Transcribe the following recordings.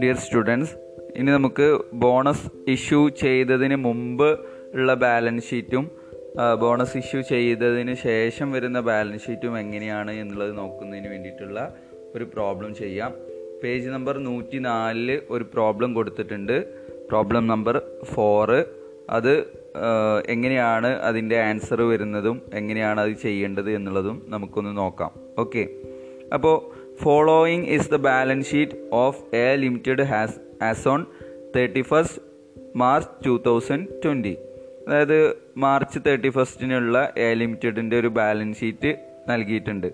Dear students ഇനി നമുക്ക് bonus issue ചെയ്തതിന് മുമ്പ് ഉള്ള ബാലൻസ് ഷീറ്റും ബോണസ് ഇഷ്യൂ ചെയ്തതിന് ശേഷം വരുന്ന ബാലൻസ് ഷീറ്റും എങ്ങനെയാണ് എന്നുള്ളത് നോക്കുന്നതിന് വേണ്ടിയിട്ടുള്ള ഒരു പ്രോബ്ലം ചെയ്യാം. പേജ് നമ്പർ നൂറ്റി നാലിൽ ഒരു പ്രോബ്ലം കൊടുത്തിട്ടുണ്ട്. പ്രോബ്ലം നമ്പർ ഫോറ് അത് എങ്ങനെയാണ് അതിന്റെ ആൻസർ വരുന്നതും എങ്ങനെയാണ് അത് ചെയ്യേണ്ടത് എന്നുള്ളതും നമുക്കൊന്ന് നോക്കാം. ഓക്കെ. അപ്പോൾ following is the balance sheet of A limited has as on thirty first March two thousand twenty അതായത് മാർച്ച് തേർട്ടി ഫസ്റ്റിനുള്ള എ ലിമിറ്റഡിന്റെ ഒരു ബാലൻസ് ഷീറ്റ് നൽകിയിട്ടുണ്ട്.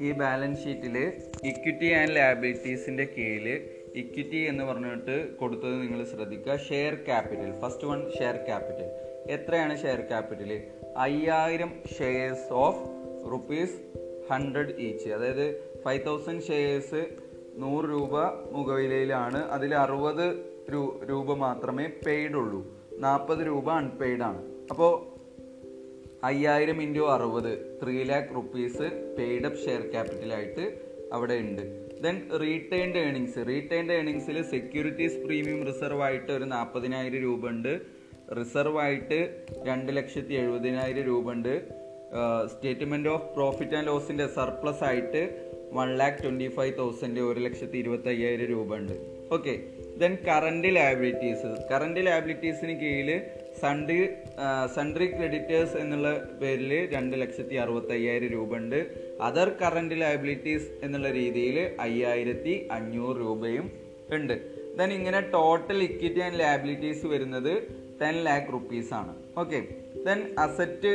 ഈ ബാലൻസ് ഷീറ്റിൽ ഇക്വിറ്റി ആൻഡ് ലാബിലിറ്റീസിന്റെ കീഴിൽ ഇക്വിറ്റി എന്ന് പറഞ്ഞിട്ട് കൊടുത്തത് നിങ്ങൾ ശ്രദ്ധിക്കുക. Share capital first one share capital എത്രയാണ് ഷെയർ ക്യാപിറ്റൽ അയ്യായിരം shares of rupees hundred each അതായത് ഫൈവ് തൗസൻഡ് ഷെയർസ് നൂറ് രൂപ മുഖവിലയിലാണ് അതിൽ അറുപത് രൂപ മാത്രമേ പെയ്ഡ് ഉള്ളൂ. നാൽപ്പത് രൂപ അൺപെയ്ഡ് ആണ്. അപ്പോൾ അയ്യായിരം ഇന്റു അറുപത് three lakh rupees paid up share ക്യാപിറ്റലായിട്ട് അവിടെ ഉണ്ട്. ദെൻ റീറ്റേൺഡ് ഏണിങ്സ് റീറ്റേൺഡ് ഏണിങ്സിൽ സെക്യൂരിറ്റീസ് പ്രീമിയം റിസർവ് ആയിട്ട് ഒരു നാൽപ്പതിനായിരം രൂപ ഉണ്ട് റിസർവ് ആയിട്ട് രണ്ട് ലക്ഷത്തി എഴുപതിനായിരം രൂപ ഉണ്ട് സ്റ്റേറ്റ്മെന്റ് ഓഫ് പ്രോഫിറ്റ് ആൻഡ് ലോസിന്റെ സർപ്ലസ് ആയിട്ട് one lakh twenty five thousand ഒരു ലക്ഷത്തി ഇരുപത്തയ്യായിരം രൂപ ഉണ്ട് okay then current liabilities current ലാബിലിറ്റീസിന് കീഴിൽ സൺഡി സൺഡ്രി ക്രെഡിറ്റേഴ്സ് എന്നുള്ള പേരിൽ രണ്ട് ലക്ഷത്തി അറുപത്തി അയ്യായിരം രൂപ ഉണ്ട് അതർ കറന്റ് ലയബിലിറ്റീസ് എന്നുള്ള രീതിയിൽ അയ്യായിരത്തി അഞ്ഞൂറ് രൂപയും ഉണ്ട്. ദെൻ ഇങ്ങനെ ടോട്ടൽ ഇക്വിറ്റി ആൻഡ് ലയബിലിറ്റീസ് വരുന്നത് ടെൻ ലാക്ക് റുപ്പീസ് ആണ്. ഓക്കെ ദെൻ അസറ്റ്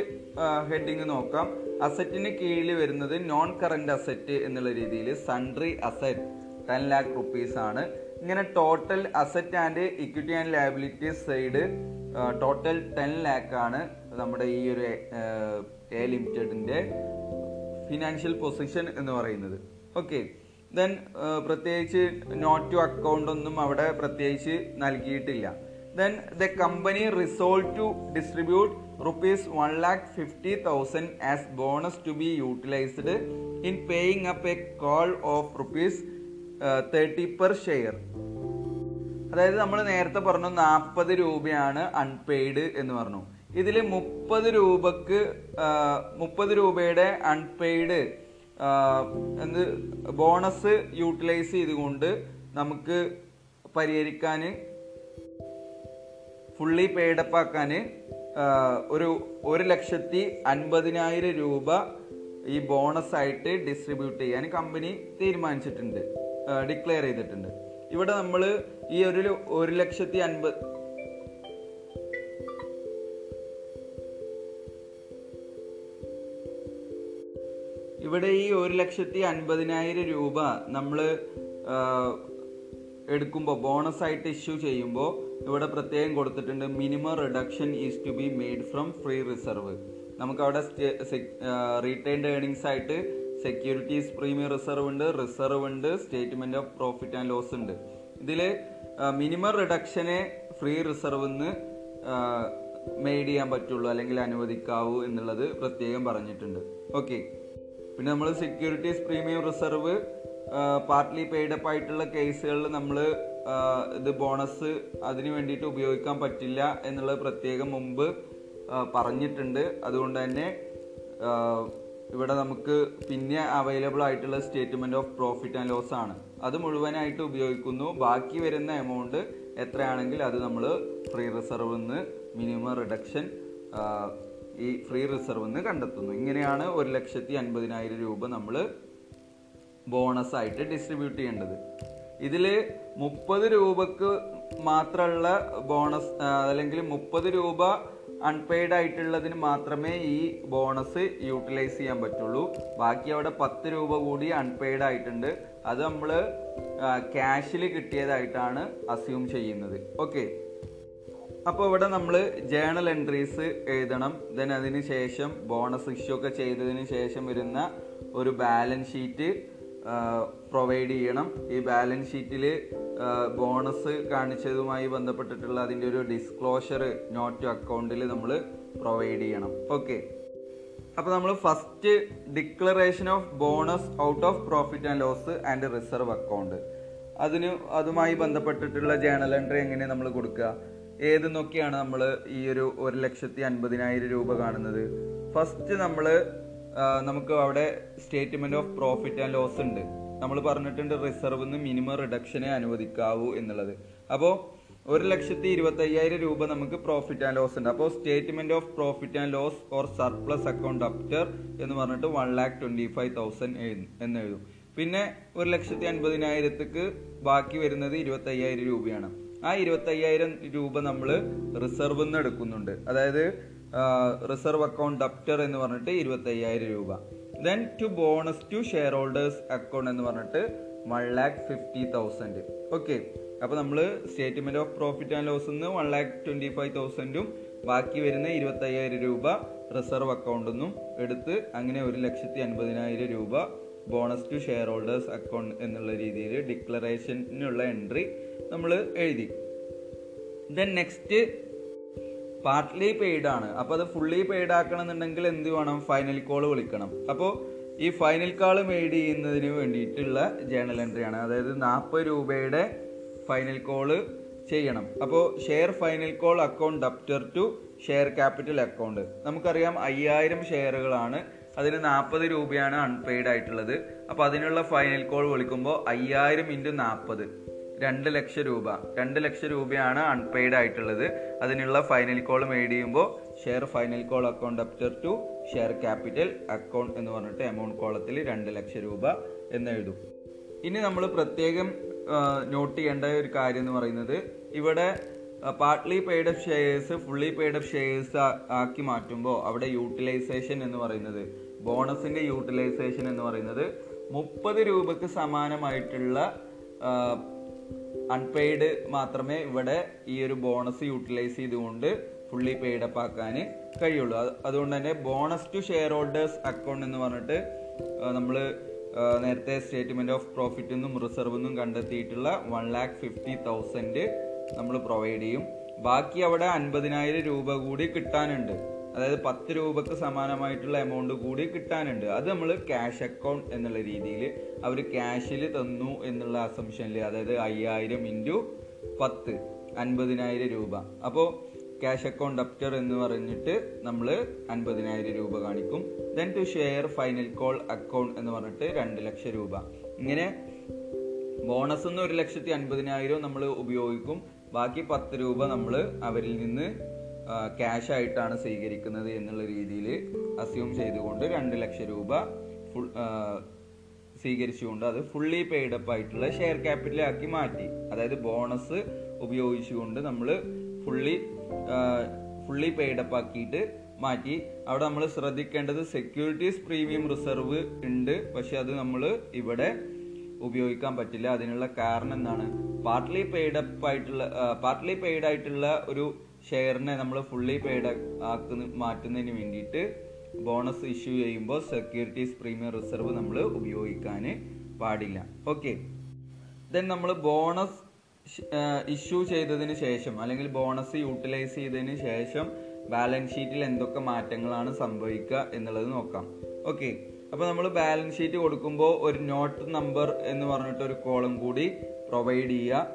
ഹെഡിങ് നോക്കാം. അസറ്റിന് കീഴിൽ വരുന്നത് നോൺ കറന്റ് അസറ്റ് എന്നുള്ള രീതിയിൽ sundry asset ten lakh rupees ആണ്. ഇങ്ങനെ total asset and equity and liabilities side total ten lakh ആണ് നമ്മുടെ ഈ ഒരു എ ലിമിറ്റഡിന്റെ ഫിനാൻഷ്യൽ പൊസിഷൻ എന്ന് പറയുന്നത്. ഓക്കെ ദെൻ പ്രത്യേകിച്ച് നോട്ട് ടു അക്കൗണ്ട് ഒന്നും അവിടെ പ്രത്യേകിച്ച് നൽകിയിട്ടില്ല. Then the company resolve to distribute rupees one lakh fifty thousand as bonus to be utilised in paying up a call of rupees thirty per share അതായത് നമ്മൾ നേരത്തെ പറഞ്ഞു നാൽപ്പത് രൂപയാണ് അൺപെയ്ഡ് എന്ന് പറഞ്ഞു. ഇതിൽ മുപ്പത് രൂപക്ക് മുപ്പത് രൂപയുടെ അൺപെയ്ഡ് എന്ത് ബോണസ് യൂട്ടിലൈസ് ചെയ്തുകൊണ്ട് നമുക്ക് പരിഹരിക്കാൻ ഫുള്ളി പെയ്ഡപ്പ് ആക്കാൻ ഒരു ഒരു ലക്ഷത്തി അൻപതിനായിരം രൂപ ഈ ബോണസ് ആയിട്ട് ഡിസ്ട്രിബ്യൂട്ട് ചെയ്യാൻ കമ്പനി തീരുമാനിച്ചിട്ടുണ്ട്. ഡിക്ലെയർ ചെയ്തിട്ടുണ്ട്. ഇവിടെ നമ്മൾ ഈ ഒരു ഒരു ലക്ഷത്തി അൻപത്. ഇവിടെ ഈ ഒരു ലക്ഷത്തി അൻപതിനായിരം രൂപ നമ്മൾ എടുക്കുമ്പോൾ ബോണസ് ആയിട്ട് ഇഷ്യൂ ചെയ്യുമ്പോൾ ഇവിടെ പ്രത്യേകം കൊടുത്തിട്ടുണ്ട്. Minimum reduction is to be made from free reserve. നമുക്ക് അവിടെ റീറ്റൈൻഡ് ഏർണിങ്സ് ആയിട്ട് സെക്യൂരിറ്റീസ് പ്രീമിയം റിസർവ് ഉണ്ട് റിസർവ് ഉണ്ട് statement of profit and loss ഉണ്ട്. ഇതിൽ മിനിമം റിഡക്ഷനെ ഫ്രീ റിസർവ് നിന്ന് മെയ്ഡ് ചെയ്യാൻ പറ്റുള്ളൂ അല്ലെങ്കിൽ അനുവദിക്കാവൂ എന്നുള്ളത് പ്രത്യേകം പറഞ്ഞിട്ടുണ്ട്. ഓക്കെ പിന്നെ നമ്മൾ securities premium reserve partly paid up ആയിട്ടുള്ള കേസുകളിൽ നമ്മൾ ഇത് ബോണസ് അതിന് വേണ്ടിയിട്ട് ഉപയോഗിക്കാൻ പറ്റില്ല എന്നുള്ളത് പ്രത്യേകം മുമ്പ് പറഞ്ഞിട്ടുണ്ട്. അതുകൊണ്ട് തന്നെ ഇവിടെ നമുക്ക് പിന്നെ അവൈലബിൾ ആയിട്ടുള്ള statement of profit and loss ആണ്. അത് മുഴുവനായിട്ട് ഉപയോഗിക്കുന്നു. ബാക്കി വരുന്ന എമൗണ്ട് എത്രയാണെങ്കിൽ അത് നമ്മൾ ഫ്രീ റിസർവ് നിന്ന് മിനിമം റിഡക്ഷൻ ഈ ഫ്രീ റിസർവ് നിന്ന് കണ്ടെത്തുന്നു. ഇങ്ങനെയാണ് ഒരു ലക്ഷത്തി അൻപതിനായിരം രൂപ നമ്മൾ ബോണസ് ആയിട്ട് ഡിസ്ട്രിബ്യൂട്ട് ചെയ്യേണ്ടത്. ഇതിൽ മുപ്പത് രൂപക്ക് മാത്രമുള്ള ബോണസ് അല്ലെങ്കിൽ മുപ്പത് രൂപ അൺപെയ്ഡ് ആയിട്ടുള്ളതിന് മാത്രമേ ഈ ബോണസ് യൂട്ടിലൈസ് ചെയ്യാൻ പറ്റുള്ളൂ. ബാക്കി അവിടെ പത്ത് രൂപ കൂടി അൺപെയ്ഡ് ആയിട്ടുണ്ട്. അത് നമ്മൾ ക്യാഷിൽ കിട്ടിയതായിട്ടാണ് അസ്യൂം ചെയ്യുന്നത്. ഓക്കെ അപ്പോൾ ഇവിടെ നമ്മൾ ജേണൽ എൻട്രീസ് എഴുതണം. ദെൻ അതിന് ശേഷം ബോണസ് ഇഷ്യൂ ഒക്കെ ചെയ്തതിന് ശേഷം വരുന്ന ഒരു ബാലൻസ് ഷീറ്റ് പ്രൊവൈഡ് ചെയ്യണം. ഈ ബാലൻസ് ഷീറ്റിൽ ബോണസ് കാണിച്ചതുമായി ബന്ധപ്പെട്ടിട്ടുള്ള അതിന്റെ ഒരു ഡിസ്ക്ലോഷർ നോട്ട് ടു അക്കൗണ്ടിൽ നമ്മൾ പ്രൊവൈഡ് ചെയ്യണം. ഓക്കെ അപ്പോൾ നമ്മൾ first declaration of bonus out of profit and loss and reserve account അതിന് അതുമായി ബന്ധപ്പെട്ടിട്ടുള്ള ജേണൽ എൻട്രി എങ്ങനെ നമ്മൾ കൊടുക്കുക ഏത് നോക്കിയാണ് നമ്മൾ ഈ ഒരു ഒരു ലക്ഷത്തി അൻപതിനായിരം രൂപ കാണുന്നത്? ഫസ്റ്റ് നമ്മൾ നമുക്ക് അവിടെ statement of profit and loss ഉണ്ട്. നമ്മൾ പറഞ്ഞിട്ടുണ്ട് റിസർവ് മിനിമം റിഡക്ഷനെ അനുവദിക്കാവൂ എന്നുള്ളത്. അപ്പോൾ ഒരു ലക്ഷത്തി ഇരുപത്തി അയ്യായിരം രൂപ നമുക്ക് പ്രോഫിറ്റ് ആൻഡ് ലോസ് ഉണ്ട്. അപ്പോൾ statement of profit and loss or surplus account after എന്ന് പറഞ്ഞിട്ട് one lakh twenty five thousand എന്ന് എഴുതും. പിന്നെ ഒരു ലക്ഷത്തി അൻപതിനായിരത്തിക്ക് ബാക്കി വരുന്നത് ഇരുപത്തി അയ്യായിരം രൂപയാണ്. ആ ഇരുപത്തി അയ്യായിരം രൂപ നമ്മൾ റിസർവ് നിന്ന് എടുക്കുന്നുണ്ട്. അതായത് റിസർവ് അക്കൗണ്ട് ഡപ്റ്റർ എന്ന് പറഞ്ഞിട്ട് ഇരുപത്തി അയ്യായിരം രൂപ. Then to bonus to shareholders account എന്ന് പറഞ്ഞിട്ട് one lakh fifty thousand okay അപ്പോൾ നമ്മൾ statement of profit and loss നിന്ന് വൺ ലാക്ക് ട്വന്റി ഫൈവ് തൗസൻഡും ബാക്കി വരുന്ന ഇരുപത്തയ്യായിരം രൂപ റിസർവ് അക്കൗണ്ടിൽ നിന്നും എടുത്ത് അങ്ങനെ ഒരു ലക്ഷത്തി അൻപതിനായിരം രൂപ bonus to share holders account എന്നുള്ള രീതിയിൽ ഡിക്ലറേഷനുള്ള എൻട്രി നമ്മൾ എഴുതി. ദെൻ നെക്സ്റ്റ് പാർട്ട്ലി പെയ്ഡ് ആണ്. അപ്പൊ അത് ഫുള്ളി പെയ്ഡ് ആക്കണമെന്നുണ്ടെങ്കിൽ എന്ത് വേണം? ഫൈനൽ കോൾ വിളിക്കണം. അപ്പോൾ ഈ ഫൈനൽ കാൾ മെയ്ഡ് ചെയ്യുന്നതിന് വേണ്ടിയിട്ടുള്ള ജേണൽ ആണ്. അതായത് നാൽപ്പത് രൂപയുടെ ഫൈനൽ കോൾ ചെയ്യണം. അപ്പോൾ share final call account after to share capital account നമുക്കറിയാം അയ്യായിരം ഷെയറുകളാണ്. അതിന് നാൽപ്പത് രൂപയാണ് അൺപെയ്ഡ് ആയിട്ടുള്ളത്. അപ്പോൾ അതിനുള്ള ഫൈനൽ കോൾ വിളിക്കുമ്പോൾ അയ്യായിരം ഇന്റു നാൽപ്പത് രണ്ട് ലക്ഷം രൂപ. രണ്ട് ലക്ഷം രൂപയാണ് അൺപെയ്ഡ് ആയിട്ടുള്ളത്. അതിനുള്ള ഫൈനൽ കോൾ മെയ്ഡ് ചെയ്യുമ്പോൾ share final call account after to share capital account എന്ന് പറഞ്ഞിട്ട് എമൗണ്ട് കോളത്തിൽ രണ്ട് ലക്ഷം രൂപ എന്ന് എഴുതും. ഇനി നമ്മൾ പ്രത്യേകം നോട്ട് ചെയ്യേണ്ട ഒരു കാര്യം എന്ന് പറയുന്നത് ഇവിടെ partly paid of shares fully paid of shares ആക്കി മാറ്റുമ്പോൾ അവിടെ യൂട്ടിലൈസേഷൻ എന്ന് പറയുന്നത് ബോണസിന്റെ യൂട്ടിലൈസേഷൻ എന്ന് പറയുന്നത് മുപ്പത് രൂപക്ക് സമാനമായിട്ടുള്ള അൺപെയ്ഡ് മാത്രമേ ഇവിടെ ഈ ഒരു ബോണസ് യൂട്ടിലൈസ് ചെയ്തുകൊണ്ട് ഫുള്ളി പെയ്ഡ് അപ്പ് ആക്കാൻ കഴിയുള്ളൂ. അതുകൊണ്ട് തന്നെ bonus to share holders account എന്ന് പറഞ്ഞിട്ട് നമ്മൾ നേരത്തെ സ്റ്റേറ്റ്മെന്റ് ഓഫ് പ്രോഫിറ്റ് എന്നും റിസർവ് എന്നും കണ്ടെത്തിയിട്ടുള്ള വൺ ലാക്ക് ഫിഫ്റ്റി തൗസൻഡ് നമ്മൾ പ്രൊവൈഡ് ചെയ്യും. ബാക്കി അവിടെ അൻപതിനായിരം രൂപ കൂടി കിട്ടാനുണ്ട്. അതായത് പത്ത് രൂപക്ക് സമാനമായിട്ടുള്ള എമൗണ്ട് കൂടി കിട്ടാനുണ്ട്. അത് നമ്മൾ ക്യാഷ് അക്കൗണ്ട് എന്നുള്ള രീതിയിൽ അവർ ക്യാഷിൽ തന്നു എന്നുള്ള അസംഷനിൽ അതായത് അയ്യായിരം ഇന്റു പത്ത് അൻപതിനായിരം രൂപ. അപ്പോൾ ക്യാഷ് അക്കൗണ്ട് അപ്റ്റർ എന്ന് പറഞ്ഞിട്ട് നമ്മൾ അൻപതിനായിരം രൂപ കാണിക്കും. Then to share final call account എന്ന് പറഞ്ഞിട്ട് രണ്ട് ലക്ഷം രൂപ. ഇങ്ങനെ ബോണസ് എന്ന് ഒരു ലക്ഷത്തി അൻപതിനായിരം നമ്മൾ ഉപയോഗിക്കും. ബാക്കി പത്ത് രൂപ നമ്മൾ അവരിൽ നിന്ന് ക്യാഷ് ആയിട്ടാണ് സ്വീകരിക്കുന്നത് എന്നുള്ള രീതിയിൽ അസ്യൂം ചെയ്തുകൊണ്ട് രണ്ട് ലക്ഷം രൂപ ഫുൾ സ്വീകരിച്ചുകൊണ്ട് അത് ഫുള്ളി പെയ്ഡപ്പ് ആയിട്ടുള്ള ഷെയർ ക്യാപിറ്റൽ ആക്കി മാറ്റി. അതായത് ബോണസ് ഉപയോഗിച്ചുകൊണ്ട് നമ്മൾ ഫുള്ളി ഫുള്ളി പെയ്ഡപ്പ് ആക്കിയിട്ട് മാറ്റി. അവിടെ നമ്മൾ ശ്രദ്ധിക്കേണ്ടത് സെക്യൂരിറ്റീസ് പ്രീമിയം റിസർവ് ഉണ്ട്. പക്ഷെ അത് നമ്മൾ ഇവിടെ ഉപയോഗിക്കാൻ പറ്റില്ല. അതിനുള്ള കാരണം എന്താണ്? പാർട്ട്ലി പെയ്ഡപ്പ് ആയിട്ടുള്ള പാർട്ട്ലി പെയ്ഡ് ആയിട്ടുള്ള ഒരു ഷെയറിനെ നമ്മൾ ഫുള്ളി പെയ്ഡ് ആക്കുന്ന മാറ്റുന്നതിന് വേണ്ടിയിട്ട് ബോണസ് ഇഷ്യൂ ചെയ്യുമ്പോൾ സെക്യൂരിറ്റീസ് പ്രീമിയം റിസർവ് നമ്മൾ ഉപയോഗിക്കാൻ പാടില്ല. ഓക്കെ ദെൻ നമ്മൾ ബോണസ് ഇഷ്യൂ ചെയ്തതിന് ശേഷം അല്ലെങ്കിൽ ബോണസ് യൂട്ടിലൈസ് ചെയ്തതിന് ശേഷം ബാലൻസ് ഷീറ്റിൽ എന്തൊക്കെ മാറ്റങ്ങളാണ് സംഭവിക്കുക എന്നുള്ളത് നോക്കാം. ഓക്കെ അപ്പോൾ നമ്മൾ ബാലൻസ് ഷീറ്റ് കൊടുക്കുമ്പോൾ ഒരു നോട്ട് നമ്പർ എന്ന് പറഞ്ഞിട്ട് ഒരു കോളം കൂടി പ്രൊവൈഡ് ചെയ്യുക.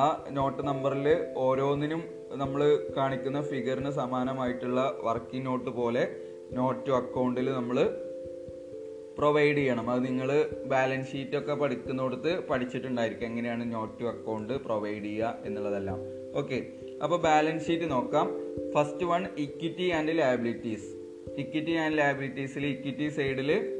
ആ നോട്ട് നമ്പറിൽ ഓരോന്നിനും നമ്മൾ കാണിക്കുന്ന ഫിഗറിന് സമാനമായിട്ടുള്ള വർക്കിംഗ് നോട്ട് പോലെ നോട്ട് ടു അക്കൗണ്ടിൽ നമ്മൾ പ്രൊവൈഡ് ചെയ്യണം. അത് നിങ്ങൾ ബാലൻസ് ഷീറ്റൊക്കെ പഠിക്കുന്നിടത്ത് പഠിച്ചിട്ടുണ്ടായിരിക്കും. എങ്ങനെയാണ് നോട്ട് ടു അക്കൗണ്ട് പ്രൊവൈഡ് ചെയ്യുക എന്നുള്ളതെല്ലാം. ഓക്കെ അപ്പോൾ ബാലൻസ് ഷീറ്റ് നോക്കാം. First one equity and liabilities equity and ലയബിലിറ്റീസിൽ equity സൈഡിൽ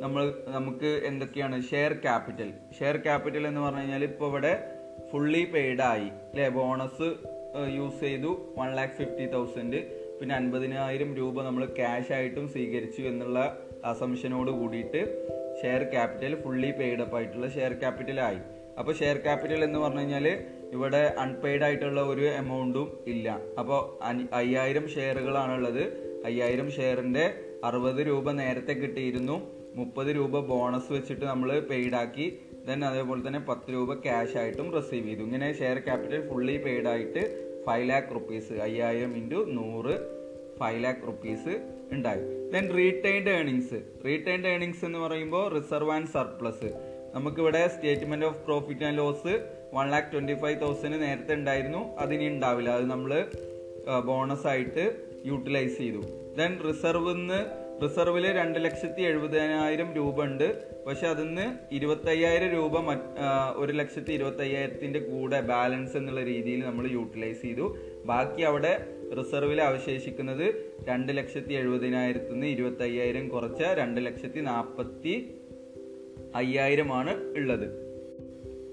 നമ്മൾ നമുക്ക് എന്തൊക്കെയാണ്? ഷെയർ ക്യാപിറ്റൽ ഷെയർ ക്യാപിറ്റൽ എന്ന് പറഞ്ഞു കഴിഞ്ഞാൽ ഇപ്പോൾ ഇവിടെ ഫുള്ളി പെയ്ഡ് ആയി. അല്ലേ ബോണസ് യൂസ് ചെയ്തു. വൺ ലാക്ക് ഫിഫ്റ്റി തൗസൻഡ് പിന്നെ അൻപതിനായിരം രൂപ നമ്മൾ ക്യാഷ് ആയിട്ടും സ്വീകരിച്ചു എന്നുള്ള അസംഷനോട് കൂടിയിട്ട് share capital fully paid up ആയിട്ടുള്ള ഷെയർ ക്യാപിറ്റൽ ആയി. അപ്പോൾ ഷെയർ ക്യാപിറ്റൽ എന്ന് പറഞ്ഞു കഴിഞ്ഞാൽ ഇവിടെ അൺപെയ്ഡ് ആയിട്ടുള്ള ഒരു എമൗണ്ടും ഇല്ല. അപ്പോൾ അയ്യായിരം ഷെയറുകളാണുള്ളത്. അയ്യായിരം ഷെയറിന്റെ അറുപത് രൂപ നേരത്തെ കിട്ടിയിരുന്നു. മുപ്പത് രൂപ ബോണസ് വെച്ചിട്ട് നമ്മൾ പെയ്ഡ് ആക്കി. ദെൻ അതേപോലെ തന്നെ പത്ത് രൂപ ക്യാഷ് ആയിട്ടും റിസീവ് ചെയ്തു. ഇങ്ങനെ ഷെയർ ക്യാപിറ്റൽ ഫുള്ളി പെയ്ഡ് ആയിട്ട് ഫൈവ് ലാക്ക് റുപ്പീസ് അയ്യായിരം ഇന്റു നൂറ് ഫൈവ് ലാക്ക് റുപ്പീസ് ഉണ്ടായി. Then retained earnings retained earnings എന്ന് പറയുമ്പോൾ റിസർവ് ആൻഡ് സർപ്ലസ് നമുക്കിവിടെ statement of profit and loss one lakh twenty five thousand നേരത്തെ ഉണ്ടായിരുന്നു. അതിനി ഉണ്ടാവില്ല. അത് നമ്മൾ ബോണസ് ആയിട്ട് യൂട്ടിലൈസ് ചെയ്തു. ദെൻ റിസർവ് റിസർവിൽ രണ്ട് ലക്ഷത്തി എഴുപതിനായിരം രൂപ ഉണ്ട് പക്ഷെ അതിന്ന് ഇരുപത്തയ്യായിരം രൂപ ഒരു ലക്ഷത്തി ഇരുപത്തയ്യായിരത്തിന്റെ കൂടെ ബാലൻസ് എന്നുള്ള രീതിയിൽ നമ്മൾ യൂട്ടിലൈസ് ചെയ്തു. ബാക്കി അവിടെ റിസർവിൽ അവശേഷിക്കുന്നത് രണ്ട് ലക്ഷത്തി എഴുപതിനായിരത്തിൽ നിന്ന് ഇരുപത്തയ്യായിരം കുറച്ച രണ്ട് ലക്ഷത്തി നാൽപ്പത്തി അയ്യായിരമാണ് ഉള്ളത്.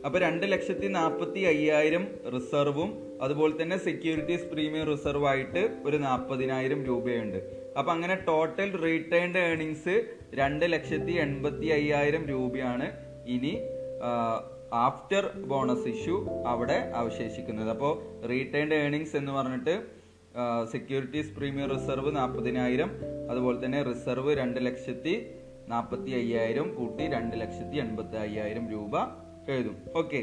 അപ്പോൾ രണ്ട് ലക്ഷത്തി നാൽപ്പത്തി അയ്യായിരം റിസർവും അതുപോലെ തന്നെ സെക്യൂരിറ്റീസ് പ്രീമിയം റിസർവ് ആയിട്ട് ഒരു നാൽപ്പതിനായിരം രൂപയുണ്ട്. അപ്പൊ അങ്ങനെ ടോട്ടൽ റീറ്റേൺഡ് ഏർണിങ്സ് രണ്ട് ലക്ഷത്തി എൺപത്തി അയ്യായിരം രൂപയാണ് ഇനി ആഫ്റ്റർ ബോണസ് ഇഷ്യൂ അവിടെ അവശേഷിക്കുന്നത്. അപ്പോൾ റീറ്റേൺഡ് ഏർണിങ്സ് എന്ന് പറഞ്ഞിട്ട് സെക്യൂരിറ്റീസ് പ്രീമിയം റിസർവ് നാൽപ്പതിനായിരം അതുപോലെ തന്നെ റിസർവ് രണ്ട് ലക്ഷത്തി നാൽപ്പത്തി അയ്യായിരം കൂട്ടി രണ്ട് ലക്ഷത്തി എൺപത്തി അയ്യായിരം രൂപ എഴുതും. ഓക്കെ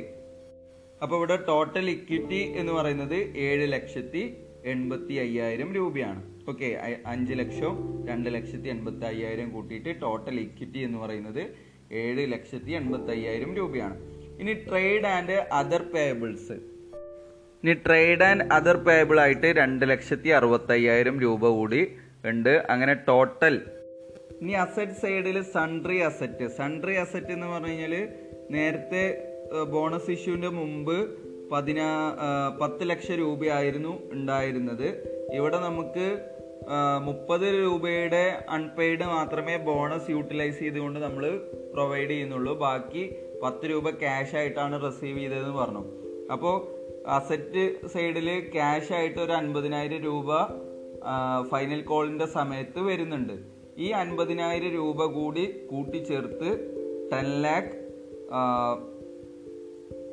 അപ്പൊ ഇവിടെ ടോട്ടൽ ഇക്വിറ്റി എന്ന് പറയുന്നത് ഏഴ് ലക്ഷത്തി എൺപത്തി അയ്യായിരം രൂപയാണ്. ഓക്കെ അഞ്ച് ലക്ഷം രണ്ട് ലക്ഷത്തി എൺപത്തി അയ്യായിരം കൂട്ടിയിട്ട് ടോട്ടൽ ഇക്വിറ്റി എന്ന് പറയുന്നത് ഏഴ് ലക്ഷത്തി എൺപത്തി അയ്യായിരം രൂപയാണ്. ഇനി ട്രേഡ് ആൻഡ് അതർ പേബിൾസ് ഇനി ട്രേഡ് ആൻഡ് അതർ പേബിൾ ആയിട്ട് രണ്ട് ലക്ഷത്തി അറുപത്തി അയ്യായിരം രൂപ കൂടി ഉണ്ട്. അങ്ങനെ ടോട്ടൽ ഇനി അസറ്റ് സൈഡിൽ സൺട്രി അസറ്റ് സൺട്രി അസറ്റ് എന്ന് പറഞ്ഞു കഴിഞ്ഞാൽ നേരത്തെ ബോണസ് ഇഷ്യൂവിന്റെ മുമ്പ് പതിനാ പത്ത് ലക്ഷം രൂപയായിരുന്നു ഉണ്ടായിരുന്നത്. ഇവിടെ നമുക്ക് മുപ്പത് രൂപയുടെ അൺപെയ്ഡ് മാത്രമേ ബോണസ് യൂട്ടിലൈസ് ചെയ്തുകൊണ്ട് നമ്മൾ പ്രൊവൈഡ് ചെയ്യുന്നുള്ളൂ. ബാക്കി പത്ത് രൂപ ക്യാഷ് ആയിട്ടാണ് റിസീവ് ചെയ്തതെന്ന് പറഞ്ഞു. അപ്പോൾ അസറ്റ് സൈഡിൽ ക്യാഷ് ആയിട്ട് ഒരു അൻപതിനായിരം രൂപ ഫൈനൽ കോളിന്റെ സമയത്ത് വരുന്നുണ്ട്. ഈ അൻപതിനായിരം രൂപ കൂടി കൂട്ടിച്ചേർത്ത് ടെൻ ലാക്ക്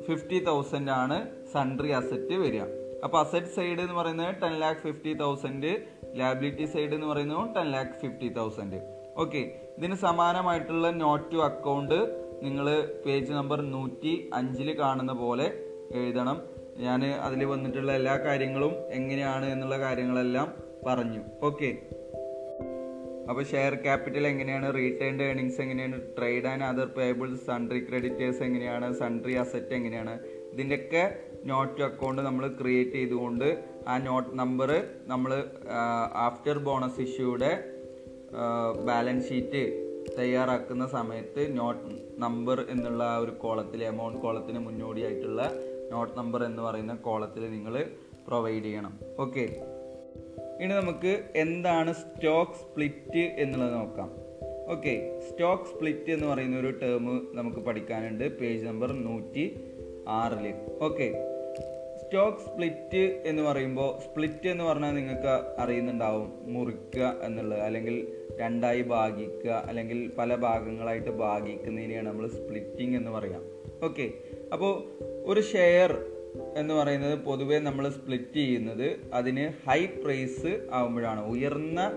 ഫിഫ്റ്റി തൗസൻഡ് ആണ് സൺട്രി അസറ്റ് വരിക. അപ്പൊ അസറ്റ് സൈഡ് എന്ന് പറയുന്നത് ten lakh fifty thousand liability side എന്ന് പറയുന്നത് ten lakh fifty thousand okay ഇതിന് സമാനമായിട്ടുള്ള നോട്ട് ടു അക്കൗണ്ട് നിങ്ങൾ പേജ് നമ്പർ നൂറ്റി അഞ്ചിൽ കാണുന്ന പോലെ എഴുതണം. ഞാൻ അതിൽ വന്നിട്ടുള്ള എല്ലാ കാര്യങ്ങളും എങ്ങനെയാണ് എന്നുള്ള കാര്യങ്ങളെല്ലാം പറഞ്ഞു. ഓക്കെ അപ്പോൾ ഷെയർ ക്യാപിറ്റൽ എങ്ങനെയാണ്? റീറ്റേൺഡ് ഏണിങ്സ് എങ്ങനെയാണ്? Trade and other payables sundry creditors എങ്ങനെയാണ്? സൺട്രി അസറ്റ് എങ്ങനെയാണ്? ഇതിന്റെയൊക്കെ നോട്ട് അക്കൗണ്ട് നമ്മൾ ക്രിയേറ്റ് ചെയ്തുകൊണ്ട് ആ നോട്ട് നമ്പർ നമ്മൾ ആഫ്റ്റർ ബോണസ് ഇഷ്യൂടെ ബാലൻസ് ഷീറ്റ് തയ്യാറാക്കുന്ന സമയത്ത് നോട്ട് നമ്പർ എന്നുള്ള ആ ഒരു കോളത്തിൽ എമൗണ്ട് കോളത്തിന് മുന്നോടിയായിട്ടുള്ള നോട്ട് നമ്പർ എന്ന് പറയുന്ന കോളത്തിൽ നിങ്ങൾ പ്രൊവൈഡ് ചെയ്യണം. ഓക്കെ ഇനി നമുക്ക് എന്താണ് സ്റ്റോക്ക് സ്പ്ലിറ്റ് എന്നുള്ളത് നോക്കാം. ഓക്കെ സ്റ്റോക്ക് സ്പ്ലിറ്റ് എന്ന് പറയുന്ന ഒരു ടേം നമുക്ക് പഠിക്കാനുണ്ട്. പേജ് നമ്പർ നൂറ്റി ആറിൽ. ഓക്കെ. സ്റ്റോക്ക് സ്പ്ലിറ്റ് എന്ന് പറയുമ്പോൾ സ്പ്ലിറ്റ് എന്ന് പറഞ്ഞാൽ നിങ്ങൾക്ക് അറിയുന്നുണ്ടാവും മുറിക്കുക എന്നുള്ളത്. അല്ലെങ്കിൽ രണ്ടായി ഭാഗിക്കുക അല്ലെങ്കിൽ പല ഭാഗങ്ങളായിട്ട് ഭാഗിക്കുന്നതിനെയാണ് നമ്മൾ സ്പ്ലിറ്റിംഗ് എന്ന് പറയാം. ഓക്കെ. അപ്പോൾ ഒരു ഷെയർ എന്ന് പറയുന്നത് പൊതുവേ നമ്മൾ സ്പ്ലിറ്റ് ചെയ്യുന്നത് അതിന് ഹൈ പ്രൈസ് ആകുമ്പോഴാണ് ഉയർന്ന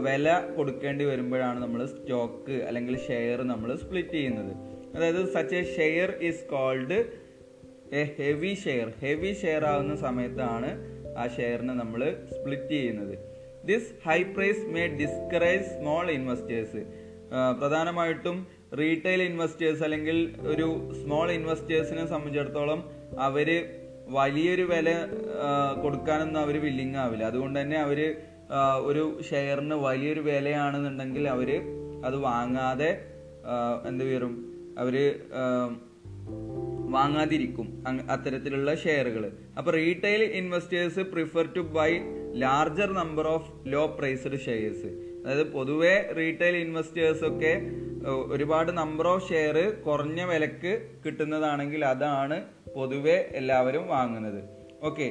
വില കൊടുക്കേണ്ടി വരുമ്പോഴാണ് നമ്മൾ സ്റ്റോക്ക് അല്ലെങ്കിൽ ഷെയർ നമ്മൾ സ്പ്ലിറ്റ് ചെയ്യുന്നത്. അതായത് such a share is called a heavy share heavy share ആവുന്ന സമയത്താണ് ആ ഷെയറിനെ നമ്മൾ സ്പ്ലിറ്റ് ചെയ്യുന്നത്. This high price may discourage small investors പ്രധാനമായിട്ടും റീറ്റെയിൽ ഇൻവെസ്റ്റേഴ്സ് അല്ലെങ്കിൽ ഒരു സ്മോൾ ഇൻവെസ്റ്റേഴ്സിനെ സംബന്ധിച്ചിടത്തോളം അവർ വലിയൊരു വില കൊടുക്കാനൊന്നും അവർ വില്ലിങ് ആവില്ല. അതുകൊണ്ട് തന്നെ അവർ ഒരു ഷെയറിന് വലിയൊരു വിലയാണെന്നുണ്ടെങ്കിൽ അവർ അത് വാങ്ങാതെ എന്തു വരും അവർ വാങ്ങാതിരിക്കും അത്തരത്തിലുള്ള ഷെയറുകൾ അപ്പൊ retail investors prefer to buy larger number of low priced shares അതായത് പൊതുവെ റീറ്റെയിൽ ഇൻവെസ്റ്റേഴ്സ് ഒക്കെ ഒരുപാട് നമ്പർ ഓഫ് ഷെയർ കുറഞ്ഞ വിലക്ക് കിട്ടുന്നതാണെങ്കിൽ അതാണ് പൊതുവെ എല്ലാവരും വാങ്ങുന്നത്. Okay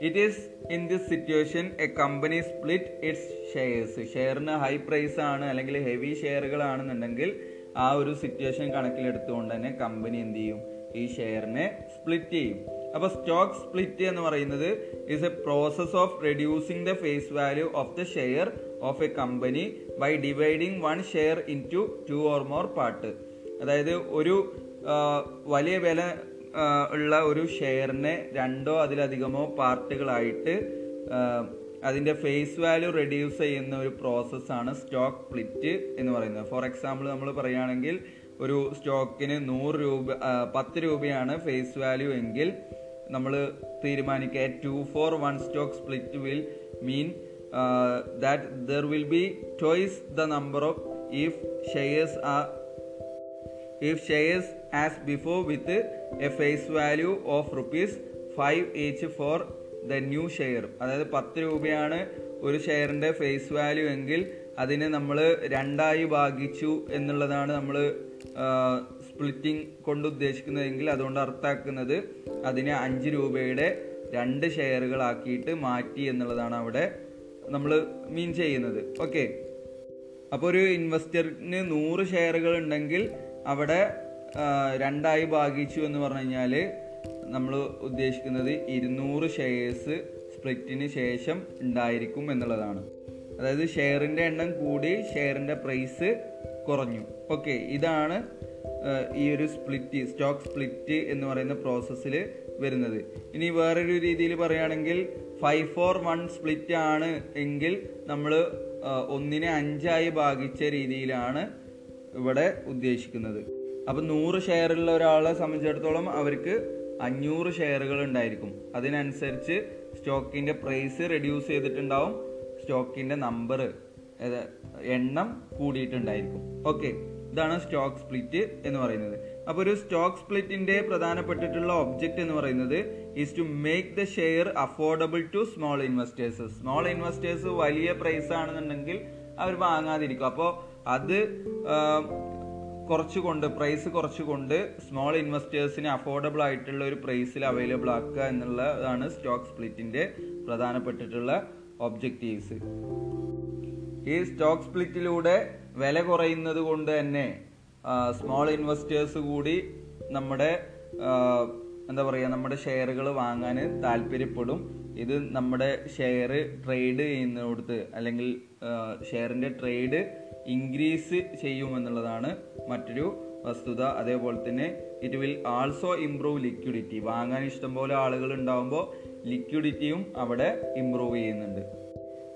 it is in this situation a company split its shares ഷെയറിന് high price ആണ് അല്ലെങ്കിൽ ഹെവി ഷെയറുകളാണെന്നുണ്ടെങ്കിൽ ആ ഒരു സിറ്റുവേഷൻ കണക്കിലെടുത്തുകൊണ്ട് തന്നെ കമ്പനി എന്ത് ചെയ്യും? ഈ ഷെയറിനെ സ്പ്ലിറ്റ് ചെയ്യും. അപ്പോൾ സ്റ്റോക്ക് സ്പ്ലിറ്റ് എന്ന് പറയുന്നത് is a process of reducing the face value of the share of a company by dividing one share into two or more part അതായത് ഒരു വലിയ വില ഉള്ള ഒരു ഷെയറിനെ രണ്ടോ അതിലധികമോ പാർട്ടുകളായിട്ട് ആ, അതിന്റെ ഫേസ് വാല്യൂ റെഡ്യൂസ് ചെയ്യുന്ന ഒരു പ്രോസസ്സാണ് സ്റ്റോക്ക് സ്പ്ലിറ്റ് എന്ന് പറയുന്നത്. ഫോർ എക്സാമ്പിൾ നമ്മൾ പറയുകയാണെങ്കിൽ ഒരു സ്റ്റോക്കിന് നൂറ് രൂപ ആ, പത്ത് രൂപയാണ് ഫേസ് വാല്യൂ എങ്കിൽ നമ്മൾ തീരുമാനിക്കുക. Two for one stock split will mean that there will be twice the number of if shares are if shares as before with a face value of rupees 5 each for the new share അതായത് പത്ത് രൂപയാണ് ഒരു ഷെയറിന്റെ face value എങ്കിൽ അതിനെ നമ്മൾ രണ്ടായി ഭാഗിച്ചു എന്നുള്ളതാണ് നമ്മൾ സ്പ്ലിറ്റിംഗ് കൊണ്ട് ഉദ്ദേശിക്കുന്നതെങ്കിൽ അതുകൊണ്ട് അർത്ഥാക്കുന്നത് അതിനെ അഞ്ച് രൂപയുടെ രണ്ട് ഷെയറുകളാക്കിയിട്ട് മാറ്റി എന്നുള്ളതാണ് അവിടെ നമ്മൾ മീൻ ചെയ്യുന്നത്. ഓക്കെ അപ്പോൾ ഒരു ഇൻവെസ്റ്ററിന് നൂറ് ഷെയറുകൾ ഉണ്ടെങ്കിൽ അവിടെ രണ്ടായി ഭാഗിച്ചു എന്ന് പറഞ്ഞു കഴിഞ്ഞാൽ നമ്മൾ ഉദ്ദേശിക്കുന്നത് ഇരുന്നൂറ് ഷെയർസ് സ്പ്ലിറ്റിന് ശേഷം ഉണ്ടായിരിക്കും എന്നുള്ളതാണ്. അതായത് ഷെയറിന്റെ എണ്ണം കൂടി ഷെയറിന്റെ പ്രൈസ് കുറഞ്ഞു. ഓക്കെ ഇതാണ് ഈ ഒരു സ്പ്ലിറ്റ് സ്റ്റോക്ക് സ്പ്ലിറ്റ് എന്ന് പറയുന്ന പ്രോസസ്സിൽ വരുന്നത്. ഇനി വേറൊരു രീതിയിൽ പറയുകയാണെങ്കിൽ ഫൈവ് ഫോർ വൺ സ്പ്ലിറ്റ് ആണ് എങ്കിൽ നമ്മൾ ഒന്നിനെ അഞ്ചായി ഭാഗിച്ച രീതിയിലാണ് ഇവിടെ ഉദ്ദേശിക്കുന്നത്. അപ്പം നൂറ് ഷെയറുള്ള ഒരാളെ സംബന്ധിച്ചിടത്തോളം അവർക്ക് അഞ്ഞൂറ് ഷെയറുകൾ ഉണ്ടായിരിക്കും. അതിനനുസരിച്ച് സ്റ്റോക്കിന്റെ പ്രൈസ് റെഡ്യൂസ് ചെയ്തിട്ടുണ്ടാവും. സ്റ്റോക്കിന്റെ നമ്പർ എണ്ണം കൂടിയിട്ടുണ്ടായിരിക്കും. ഓക്കെ ഇതാണ് സ്റ്റോക്ക് സ്പ്ലിറ്റ് എന്ന് പറയുന്നത്. അപ്പോൾ ഒരു സ്റ്റോക്ക് സ്പ്ലിറ്റിന്റെ പ്രധാനപ്പെട്ടിട്ടുള്ള ഒബ്ജക്റ്റ് എന്ന് പറയുന്നത് is to make the share affordable to small investors small investors വലിയ പ്രൈസ് ആണെന്നുണ്ടെങ്കിൽ അവർ വാങ്ങാതിരിക്കും. അപ്പോൾ അത് കുറച്ചുകൊണ്ട് പ്രൈസ് കുറച്ചുകൊണ്ട് സ്മോൾ ഇൻവെസ്റ്റേഴ്സിന് അഫോർഡബിൾ ആയിട്ടുള്ള ഒരു പ്രൈസിൽ അവൈലബിൾ ആക്കുക എന്നുള്ളതാണ് സ്റ്റോക്ക് സ്പ്ലിറ്റിന്റെ പ്രധാനപ്പെട്ടിട്ടുള്ള ഒബ്ജക്റ്റീവ്സ് ഈ സ്റ്റോക്ക് സ്പ്ലിറ്റിലൂടെ വില കുറയുന്നത് കൊണ്ട് തന്നെ സ്മോൾ ഇൻവെസ്റ്റേഴ്സ് കൂടി നമ്മുടെ എന്താ പറയുക നമ്മുടെ ഷെയറുകൾ വാങ്ങാൻ താല്പര്യപ്പെടും. ഇത് നമ്മുടെ ഷെയർ ട്രേഡ് ചെയ്യുന്നിടത്ത് അല്ലെങ്കിൽ ഷെയറിന്റെ ട്രേഡ് ഇൻക്രീസ് ചെയ്യുമെന്നുള്ളതാണ് മറ്റൊരു വസ്തുത. അതേപോലെ തന്നെ it will also improve liquidity വാങ്ങാൻ ഇഷ്ടംപോലെ ആളുകൾ ഉണ്ടാകുമ്പോൾ ലിക്വിഡിറ്റിയും അവിടെ ഇംപ്രൂവ് ചെയ്യുന്നുണ്ട്.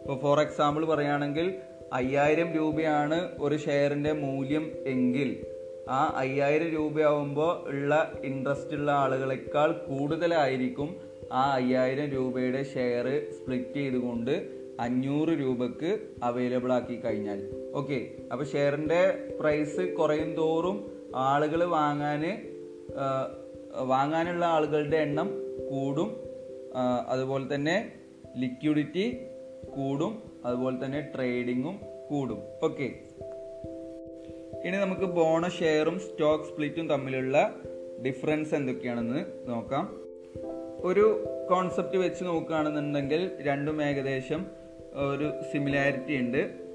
ഇപ്പോൾ ഫോർ എക്സാമ്പിൾ പറയുകയാണെങ്കിൽ അയ്യായിരം രൂപയാണ് ഒരു ഷെയറിന്റെ മൂല്യം എങ്കിൽ ആ അയ്യായിരം രൂപയാവുമ്പോൾ ഉള്ള ഇൻട്രസ്റ്റ് ഉള്ള ആളുകളെക്കാൾ കൂടുതലായിരിക്കും ആ അയ്യായിരം രൂപയുടെ ഷെയർ സ്പ്ലിറ്റ് ചെയ്തുകൊണ്ട് അഞ്ഞൂറ് രൂപക്ക് അവൈലബിൾ ആക്കി കഴിഞ്ഞാൽ. ഓക്കെ അപ്പൊ ഷെയറിന്റെ പ്രൈസ് കുറയും തോറും ആളുകൾ വാങ്ങാന് വാങ്ങാനുള്ള ആളുകളുടെ എണ്ണം കൂടും. അതുപോലെ തന്നെ ലിക്വിഡിറ്റി കൂടും. അതുപോലെ തന്നെ ട്രേഡിങ്ങും കൂടും. ഓക്കെ. ഇനി നമുക്ക് ബോണസ് ഷെയറും സ്റ്റോക്ക് സ്പ്ലിറ്റും തമ്മിലുള്ള ഡിഫറൻസ് എന്തൊക്കെയാണെന്ന് നോക്കാം. ഒരു കോൺസെപ്റ്റ് വെച്ച് നോക്കുകയാണെന്നുണ്ടെങ്കിൽ രണ്ടും ഏകദേശം ഒരു സിമിലാരിറ്റി ഉണ്ട്.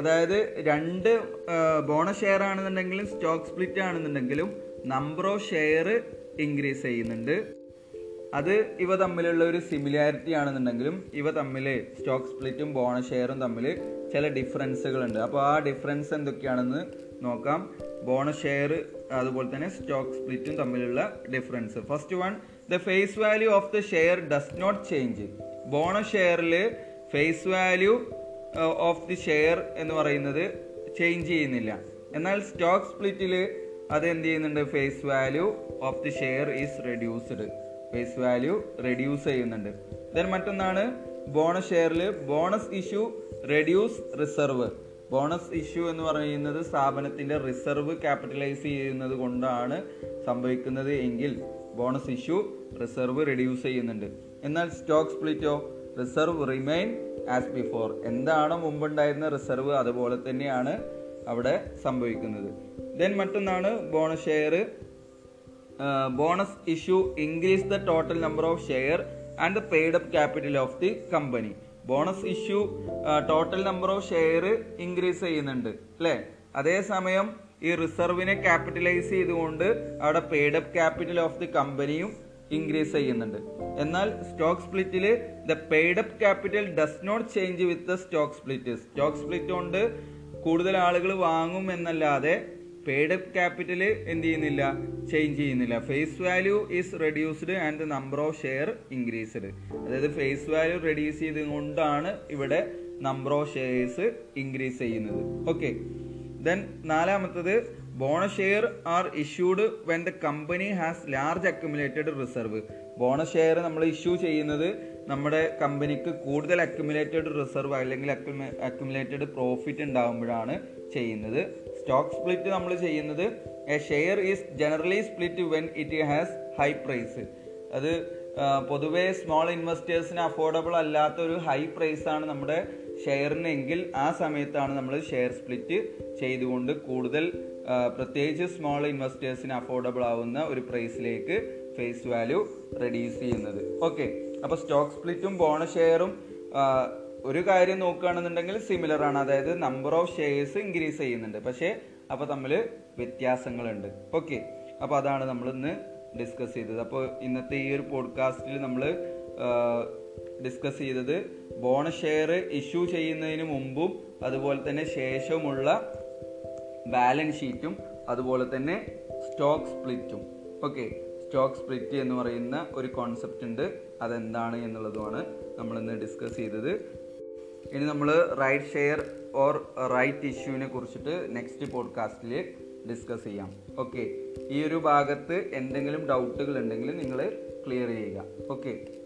അതായത് രണ്ട് ബോണസ് ഷെയർ ആണെന്നുണ്ടെങ്കിലും സ്റ്റോക്ക് സ്പ്ലിറ്റ് ആണെന്നുണ്ടെങ്കിലും നമ്പർ ഓഫ് ഷെയർ ഇൻക്രീസ് ചെയ്യുന്നുണ്ട്. അത് ഇവ തമ്മിലുള്ള ഒരു സിമിലാരിറ്റി ആണെന്നുണ്ടെങ്കിലും ഇവ തമ്മിൽ സ്റ്റോക്ക് സ്പ്ലിറ്റും ബോണസ് ഷെയറും തമ്മിൽ ചില ഡിഫറൻസുകളുണ്ട് അപ്പോൾ ആ ഡിഫറൻസ് എന്തൊക്കെയാണെന്ന് നോക്കാം. ബോണസ് ഷെയർ അതുപോലെ തന്നെ സ്റ്റോക്ക് സ്പ്ലിറ്റും തമ്മിലുള്ള difference first one the face value of the share does not change bonus ഷെയറിൽ face value of the share എന്ന് പറയുന്നത് ചേഞ്ച് ചെയ്യുന്നില്ല. എന്നാൽ സ്റ്റോക്ക് സ്പ്ലിറ്റിൽ അത് എന്ത് ചെയ്യുന്നുണ്ട്? Face value of the share is reduced face value reduce ചെയ്യുന്നുണ്ട്. ദെൻ മറ്റൊന്നാണ് bonus ഷെയറിൽ bonus issue reduce reserve bonus issue എന്ന് പറയുന്നത് സ്ഥാപനത്തിന്റെ റിസർവ് ക്യാപിറ്റലൈസ് ചെയ്യുന്നത് കൊണ്ടാണ് സംഭവിക്കുന്നത് എങ്കിൽ ബോണസ് ഇഷ്യൂ റിസർവ് റെഡ്യൂസ് ചെയ്യുന്നുണ്ട്. എന്നാൽ സ്റ്റോക്ക് സ്പ്ലിറ്റോ റിസർവ് റിമൈൻ ആസ് ബിഫോർ എന്താണോ മുമ്പുണ്ടായിരുന്ന റിസർവ് അതുപോലെ തന്നെയാണ് അവിടെ സംഭവിക്കുന്നത്. ദെൻ മറ്റൊന്നാണ് bonus share bonus issue increase the total number of share and the paid up capital of the company bonus issue total number of share increase ചെയ്യുന്നുണ്ട് അല്ലേ? അതേസമയം ഈ റിസർവിനെ ക്യാപിറ്റലൈസ് ചെയ്തുകൊണ്ട് അവിടെ paid up capital of the കമ്പനിയും increase ചെയ്യുന്നുണ്ട്. എന്നാൽ stock സ്പ്ലിറ്റിൽ the paid up capital does not change with the stock split stock split കൊണ്ട് കൂടുതൽ ആളുകൾ വാങ്ങും എന്നല്ലാതെ പെയ്ഡ് അപ്പ് ക്യാപിറ്റൽ എന്ത് ചെയ്യുന്നില്ല? ചേഞ്ച് ചെയ്യുന്നില്ല. Face value is reduced and number of share increased അതായത് ഫേസ് വാല്യൂ റെഡ്യൂസ് ചെയ്തുകൊണ്ടാണ് ഇവിടെ നമ്പർ ഓഫ് ഷെയർസ് ഇൻക്രീസ് ചെയ്യുന്നത്. ഓക്കെ ദെൻ നാലാമത്തത് bonus share are issued when the company has large accumulated reserve bonus share നമ്മൾ issue ചെയ്യുന്നത് നമ്മുടെ കമ്പനിക്ക് കൂടുതൽ അക്യുമുലേറ്റഡ് റിസർവ് അല്ലെങ്കിൽ അക്യുമുലേറ്റഡ് പ്രോഫിറ്റ് ഉണ്ടാകുമ്പോഴാണ് ചെയ്യുന്നത്. സ്റ്റോക്ക് സ്പ്ലിറ്റ് നമ്മൾ ചെയ്യുന്നത് a share is generally split when it has high price അത് പൊതുവേ സ്മോൾ ഇൻവെസ്റ്റേഴ്സിന് അഫോർഡബിൾ അല്ലാത്ത ഒരു ഹൈ പ്രൈസ് ആണ് നമ്മുടെ ഷെയറിനെങ്കിൽ ആ സമയത്താണ് നമ്മൾ ഷെയർ സ്പ്ലിറ്റ് ചെയ്തുകൊണ്ട് കൂടുതൽ പ്രത്യേകിച്ച് സ്മോൾ ഇൻവെസ്റ്റേഴ്സിന് അഫോർഡബിൾ ആവുന്ന ഒരു പ്രൈസിലേക്ക് ഫേസ് വാല്യൂ റെഡ്യൂസ് ചെയ്യുന്നത്. ഓക്കെ അപ്പോൾ സ്റ്റോക്ക് സ്പ്ലിറ്റും ബോണസ് ഷെയറും ഒരു കാര്യം നോക്കുകയാണെന്നുണ്ടെങ്കിൽ സിമിലർ ആണ്. അതായത് നമ്പർ ഓഫ് ഷെയർസ് ഇൻക്രീസ് ചെയ്യുന്നുണ്ട്. പക്ഷേ അപ്പോൾ തമ്മിൽ വ്യത്യാസങ്ങളുണ്ട്. ഓക്കെ അപ്പോൾ അതാണ് നമ്മൾ ഇന്ന് ഡിസ്കസ് ചെയ്തത്. അപ്പോൾ ഇന്നത്തെ ഈ ഒരു പോഡ്കാസ്റ്റിൽ നമ്മൾ ഡിസ്കസ് ചെയ്തത് ബോണസ് ഷെയർ ഇഷ്യൂ ചെയ്യുന്നതിന് മുമ്പും അതുപോലെ തന്നെ ശേഷവുമുള്ള ബാലൻസ് ഷീറ്റും അതുപോലെ തന്നെ സ്റ്റോക്ക് സ്പ്ലിറ്റും ഓക്കെ സ്റ്റോക്ക് സ്പ്ലിറ്റ് എന്ന് പറയുന്ന ഒരു കോൺസെപ്റ്റ് ഉണ്ട്. അതെന്താണ് എന്നുള്ളതുമാണ് നമ്മൾ ഇന്ന് ഡിസ്കസ് ചെയ്തത്. ഇനി നമ്മൾ റൈറ്റ് ഷെയർ ഓർ റൈറ്റ് ഇഷ്യൂവിനെ കുറിച്ചിട്ട് നെക്സ്റ്റ് പോഡ്കാസ്റ്റിൽ ഡിസ്കസ് ചെയ്യാം. ഓക്കെ ഈ ഒരു ഭാഗത്ത് എന്തെങ്കിലും ഡൗട്ടുകൾ ഉണ്ടെങ്കിൽ നിങ്ങൾ ക്ലിയർ ചെയ്യുക. ഓക്കെ